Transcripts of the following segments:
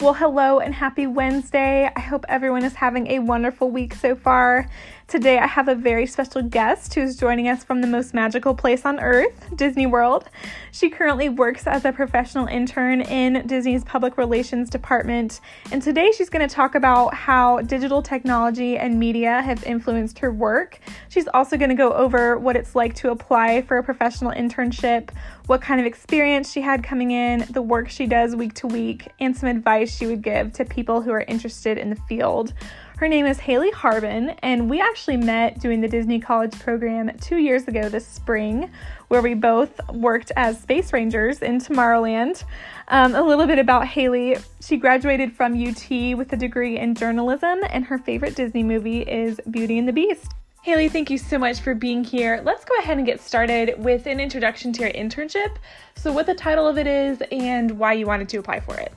Well, hello and happy Wednesday. I hope everyone is having a wonderful week so far. Today, I have a very special guest who's joining us from the most magical place on earth, Disney World. She currently works as a professional intern in Disney's public relations department, and today she's going to talk about how digital technology and media have influenced her work. She's also going to go over what it's like to apply for a professional internship, what kind of experience she had coming in, the work she does week to week, and some advice she would give to people who are interested in the field. Her name is Haley Harbin, and we actually met doing the Disney College program two years ago this spring, where we both worked as space rangers in Tomorrowland. Um, a little bit about Haley. She graduated from UT with a degree in journalism, and her favorite Disney movie is Beauty and the Beast. Haley, thank you so much for being here. Let's go ahead and get started with an introduction to your internship. So, what the title of it is and why you wanted to apply for it.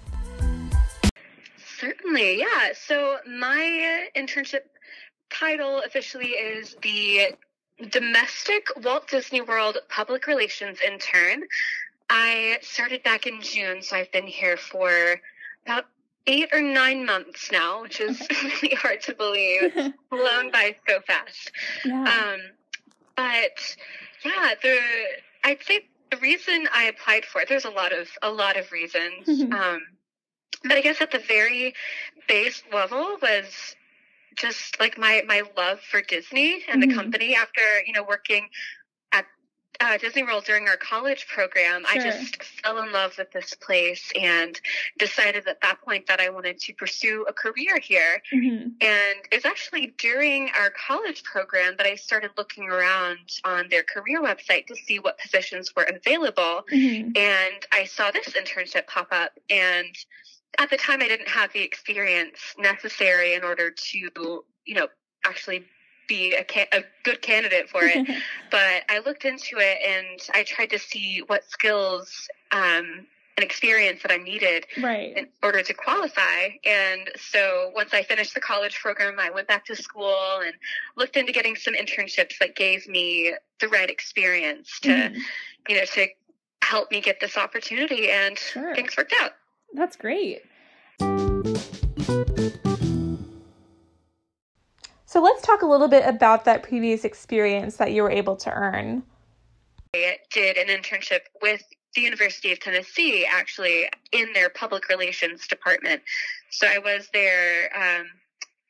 Certainly, yeah. So my internship title officially is the Domestic Walt Disney World Public Relations Intern. I started back in June, so I've been here for about eight or nine months now, which is really hard to believe. blown by so fast. Yeah. Um, but yeah, the I'd say the reason I applied for it, there's a lot of a lot of reasons. Mm-hmm. Um, but I guess at the very base level was just like my my love for Disney and mm-hmm. the company after you know working at uh, Disney World during our college program. Sure. I just fell in love with this place and decided at that point that I wanted to pursue a career here. Mm-hmm. And it's actually during our college program that I started looking around on their career website to see what positions were available. Mm-hmm. And I saw this internship pop up and at the time I didn't have the experience necessary in order to, you know, actually be a, ca- a good candidate for it. but I looked into it and I tried to see what skills um, and experience that I needed right. in order to qualify. And so once I finished the college program, I went back to school and looked into getting some internships that gave me the right experience to, mm. you know, to help me get this opportunity. And sure. things worked out. That's great. So let's talk a little bit about that previous experience that you were able to earn. I did an internship with the University of Tennessee, actually, in their public relations department. So I was their um,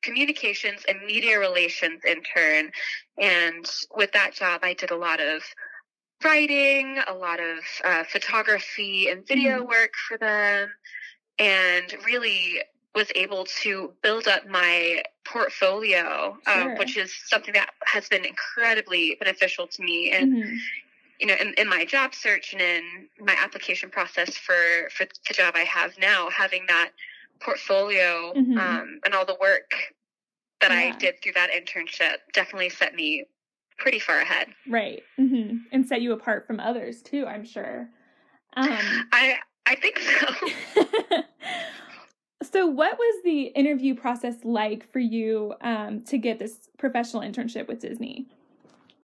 communications and media relations intern. And with that job, I did a lot of writing, a lot of uh, photography and video mm-hmm. work for them, and really was able to build up my portfolio, um, sure. um, which is something that has been incredibly beneficial to me. And, mm-hmm. you know, in, in, my job search and in my application process for, for the job I have now, having that portfolio mm-hmm. um, and all the work that yeah. I did through that internship definitely set me pretty far ahead. Right. Mm-hmm. And set you apart from others too, I'm sure. Um, I I think so. so, what was the interview process like for you um, to get this professional internship with Disney?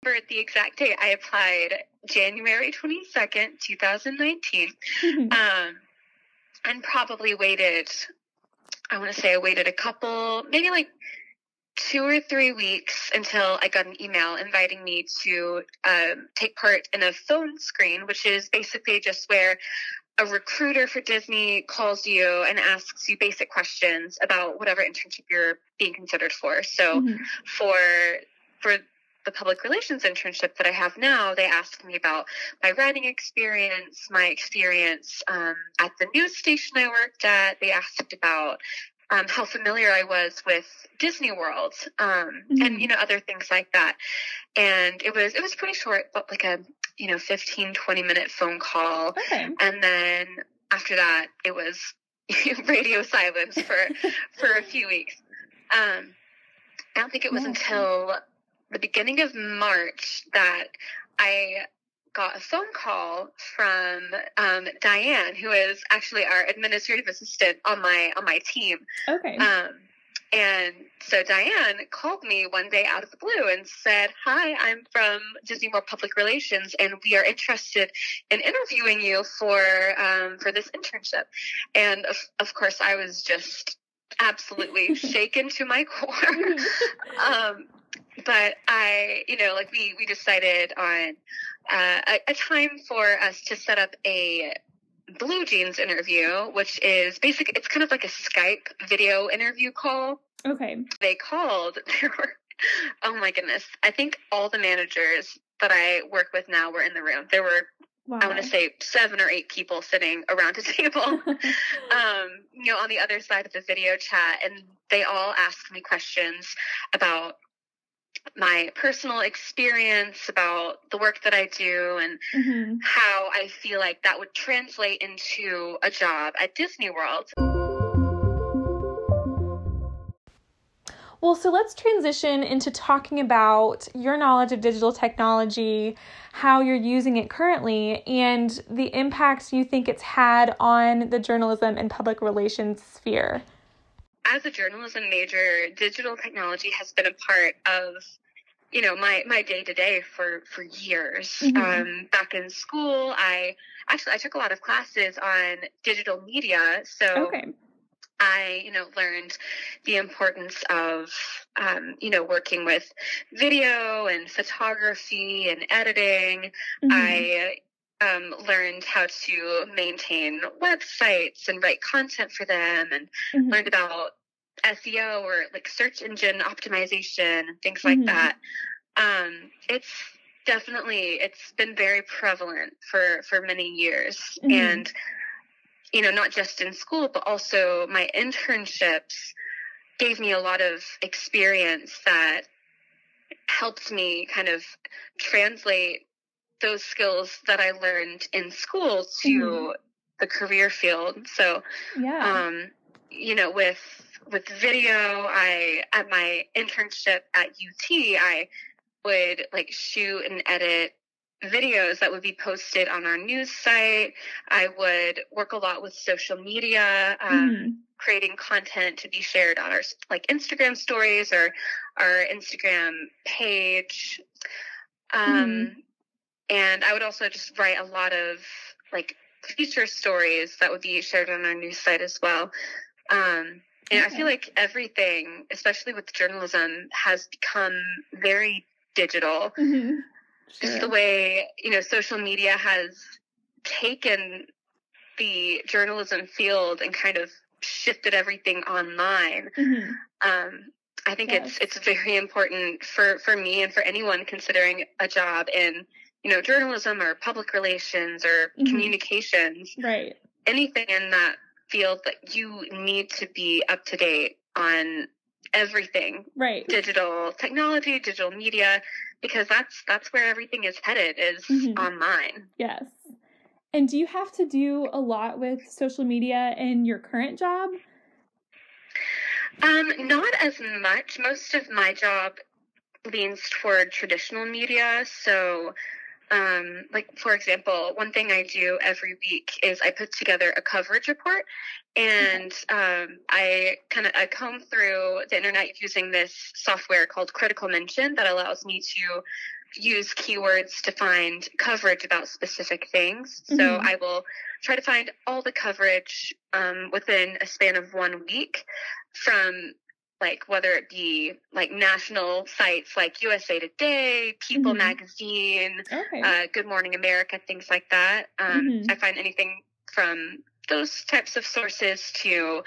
For the exact date, I applied January 22nd, 2019. Mm-hmm. Um, and probably waited, I want to say I waited a couple, maybe like two or three weeks until I got an email inviting me to um, take part in a phone screen, which is basically just where a recruiter for Disney calls you and asks you basic questions about whatever internship you're being considered for. So mm-hmm. for for the public relations internship that I have now, they asked me about my writing experience, my experience um, at the news station I worked at. They asked about um, how familiar I was with Disney World um, mm-hmm. and you know other things like that. And it was it was pretty short, but like a you know 15 20 minute phone call okay. and then after that it was radio silence for for a few weeks um i don't think it was yeah. until the beginning of march that i got a phone call from um, Diane, who is actually our administrative assistant on my on my team. Okay. Um, And so Diane called me one day out of the blue and said, Hi, I'm from Disney World Public Relations, and we are interested in interviewing you for um, for this internship. And of, of course, I was just absolutely shaken to my core. um, but I, you know, like we we decided on uh, a, a time for us to set up a Blue Jeans interview, which is basically it's kind of like a Skype video interview call. Okay. They called. There were oh my goodness. I think all the managers that I work with now were in the room. There were wow. I want to say seven or eight people sitting around a table, um, you know, on the other side of the video chat, and they all asked me questions about my personal experience about the work that I do and mm-hmm. how I feel like that would translate into a job at Disney World. Well, so let's transition into talking about your knowledge of digital technology, how you're using it currently, and the impacts you think it's had on the journalism and public relations sphere as a journalism major, digital technology has been a part of you know my my day to day for for years. Mm-hmm. Um, back in school, I actually I took a lot of classes on digital media, so. Okay. I, you know, learned the importance of, um, you know, working with video and photography and editing. Mm-hmm. I um, learned how to maintain websites and write content for them and mm-hmm. learned about SEO or like search engine optimization and things like mm-hmm. that. Um, it's definitely it's been very prevalent for for many years mm-hmm. and you know not just in school but also my internships gave me a lot of experience that helped me kind of translate those skills that I learned in school to mm-hmm. the career field. So, yeah. um, you know, with with video, I at my internship at UT, I would like shoot and edit videos that would be posted on our news site. I would work a lot with social media, um, mm. creating content to be shared on our like Instagram stories or our Instagram page. Um, mm. And I would also just write a lot of like feature stories that would be shared on our news site as well. Um, and I feel like everything, especially with journalism, has become very digital. Mm-hmm. Sure. Just the way, you know, social media has taken the journalism field and kind of shifted everything online. Mm-hmm. Um, I think yes. it's it's very important for, for me and for anyone considering a job in you know journalism or public relations or mm-hmm. communications. Right. Anything in that field that you need to be up to date on everything. Right. Digital technology, digital media, because that's that's where everything is headed is mm-hmm. online. Yes. And do you have to do a lot with social media in your current job? Um, not as much. Most of my job leans toward traditional media, so um, like for example, one thing I do every week is I put together a coverage report, and um, I kind of I comb through the internet using this software called Critical Mention that allows me to use keywords to find coverage about specific things. Mm-hmm. So I will try to find all the coverage um, within a span of one week from like whether it be like national sites like USA Today, People mm-hmm. Magazine, okay. uh, Good Morning America, things like that. Um, mm-hmm. I find anything from those types of sources to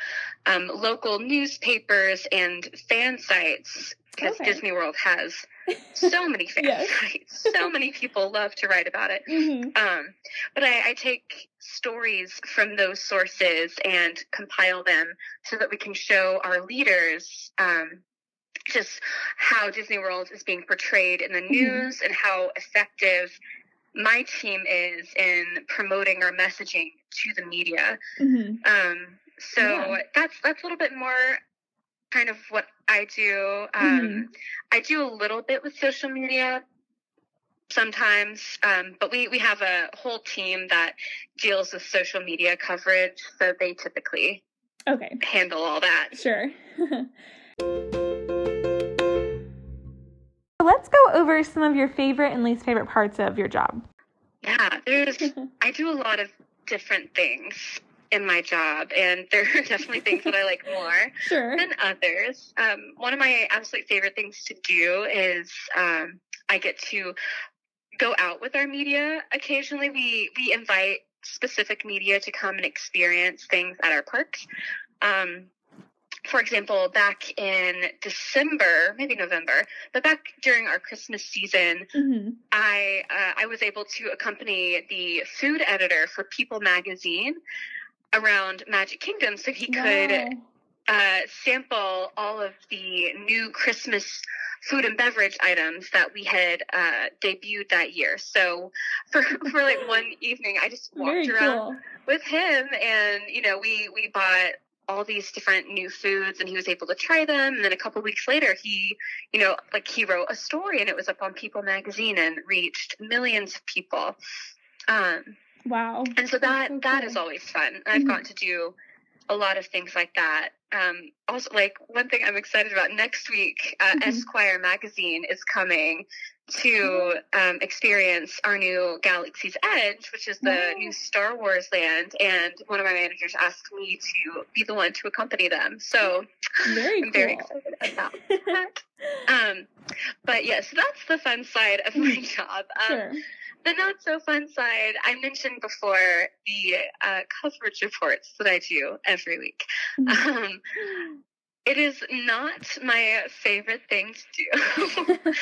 um, local newspapers and fan sites because okay. Disney World has so many fan yes. sites. So many people love to write about it. Mm-hmm. Um, but I, I, take stories from those sources and compile them so that we can show our leaders um, just how Disney World is being portrayed in the mm-hmm. news mm-hmm. and how effective my team is in promoting our messaging to the media. Mm-hmm. Um, so yeah. that's that's a little bit more kind of what I do. Um, mm-hmm. I do a little bit with social media sometimes, um, but we, we have a whole team that deals with social media coverage, so they typically okay handle all that. Sure. Let's go over some of your favorite and least favorite parts of your job. Yeah, there's I do a lot of different things in my job, and there are definitely things that I like more Sure. than others. Um, one of my absolute favorite things to do is um, I get to go out with our media. Occasionally, we we invite specific media to come and experience things at our parks. Um, for example, back in December, maybe November, but back during our Christmas season, hmm I uh, I was able to accompany the food editor for People magazine around Magic Kingdom, so he could uh, sample all of the new Christmas food and beverage items that we had uh, debuted that year. So for for like one evening, I just walked Very around cool. with him, and you know, we we bought all these different new foods, and he was able to try them. And then a couple weeks later, he, you know, like he wrote a story, and it was up on People magazine and reached millions of people. Um, Wow. and so that so that is always fun. I've Mhm. gotten to do a lot of things like that. Um, also, like one thing I'm excited about next week, uh, Mhm. Esquire magazine is coming to um, experience our new Galaxy's Edge, which is the new Star Wars land. And one of my managers asked me to be the one to accompany them. So Very I'm very excited about that. Um, but yes, that's the fun side of my job. Um, Sure. the not so fun side, I mentioned before the uh, coverage reports that I do every week. Mhm. Um, it is not my favorite thing to do.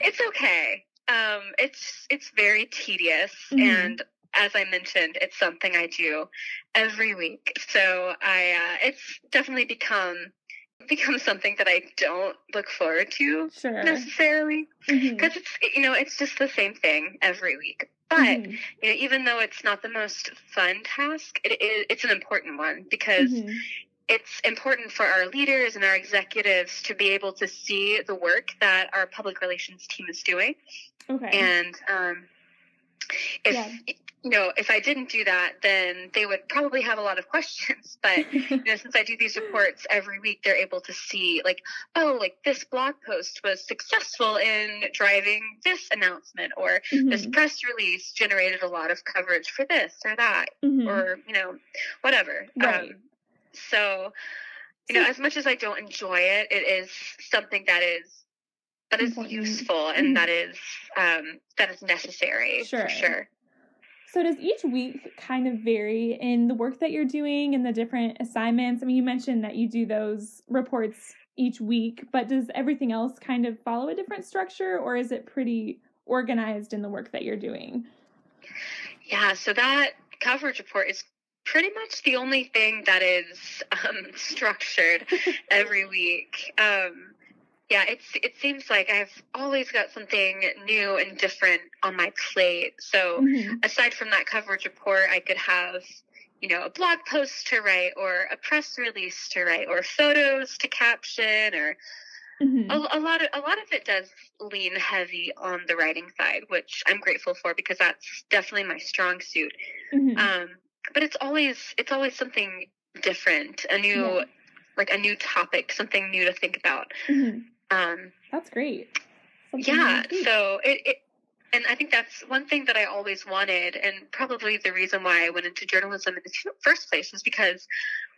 it's okay. Um, it's it's very tedious, Mhm. and as I mentioned, it's something I do every week. So I, uh, it's definitely become become something that I don't look forward to Sure. necessarily because it's you know it's just the same thing every week but Mhm. you know, even though it's not the most fun task it it's an important one because Mhm. It's important for our leaders and our executives to be able to see the work that our public relations team is doing Okay. and um, if Yeah. you know if i didn't do that then they would probably have a lot of questions but you know, since I do these reports every week, they're able to see like, oh, like this blog post was successful in driving this announcement, or this Mhm. press release generated a lot of coverage for this or that, Mhm. or you know, whatever. Right. Um, so, you know, as much as I don't enjoy it, it is something that is that is Important. useful and that is um, that is necessary Sure. for sure. So does each week kind of vary in the work that you're doing and the different assignments? I mean, you mentioned that you do those reports each week, but does everything else kind of follow a different structure or is it pretty organized in the work that you're doing? Yeah, so that coverage report is pretty much the only thing that is um, structured every week. Um, yeah, it's it seems like I've always got something new and different on my plate. So Mhm. aside from that coverage report, I could have you know a blog post to write or a press release to write or photos to caption or Mhm. a, a lot of a lot of it does lean heavy on the writing side, which I'm grateful for because that's definitely my strong suit. Mhm. Um, but it's always it's always something different, a new Yeah. like a new topic, something new to think about. Mhm. Um, That's great. Something yeah, so it, it and I think that's one thing that I always wanted, and probably the reason why I went into journalism in the first place was because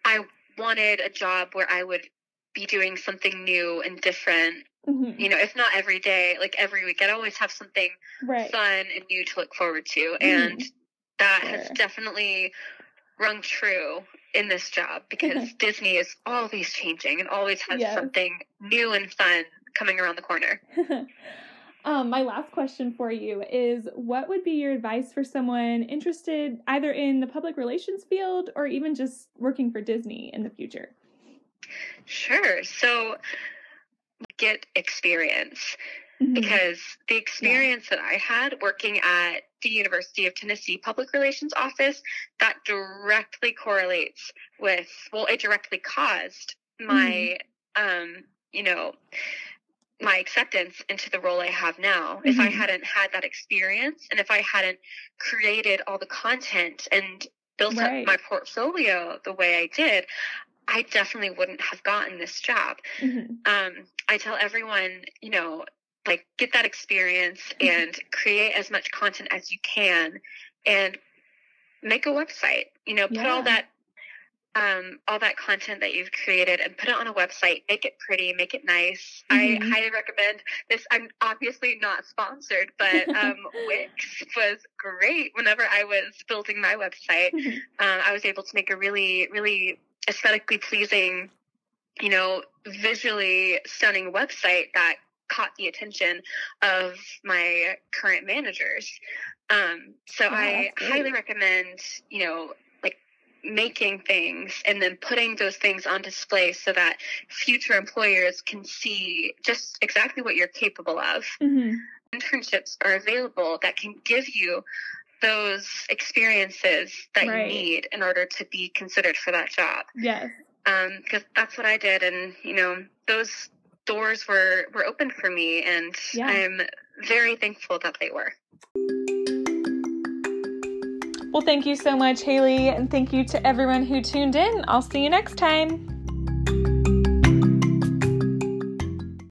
I wanted a job where I would be doing something new and different. Mhm. You know, if not every day, like every week, I'd always have something right. fun and new to look forward to. Mhm. And that has definitely rung true in this job because Disney is always changing and always has Yes. something new and fun coming around the corner. um, my last question for you is what would be your advice for someone interested either in the public relations field or even just working for Disney in the future? Sure. So get experience Mhm. because the experience that I had working at the University of Tennessee Public Relations Office that directly correlates with well it directly caused my um you know my acceptance into the role I have now. If I Mhm. hadn't had that experience and if I hadn't created all the content and built Right. up my portfolio the way I did, I definitely wouldn't have gotten this job. Mm-hmm. Um, I tell everyone, you know, like get that experience mm-hmm. and create as much content as you can and make a website, you know, put yeah. all that um, all that content that you've created and put it on a website. Make it pretty, make it nice. Mm-hmm. I highly recommend this. I'm obviously not sponsored, but um, Wix was great. Whenever I was building my website, mm-hmm. um, I was able to make a really, really aesthetically pleasing, you know, visually stunning website that caught the attention of my current managers. Um, so oh, I highly recommend, you know, like making things and then putting those things on display so that future employers can see just exactly what you're capable of. Mm-hmm. Internships are available that can give you those experiences that right. you need in order to be considered for that job. Yes. Because um, that's what I did, and you know those doors were were open for me, and yeah. I'm very thankful that they were. Well, thank you so much, Haley, and thank you to everyone who tuned in. I'll see you next time.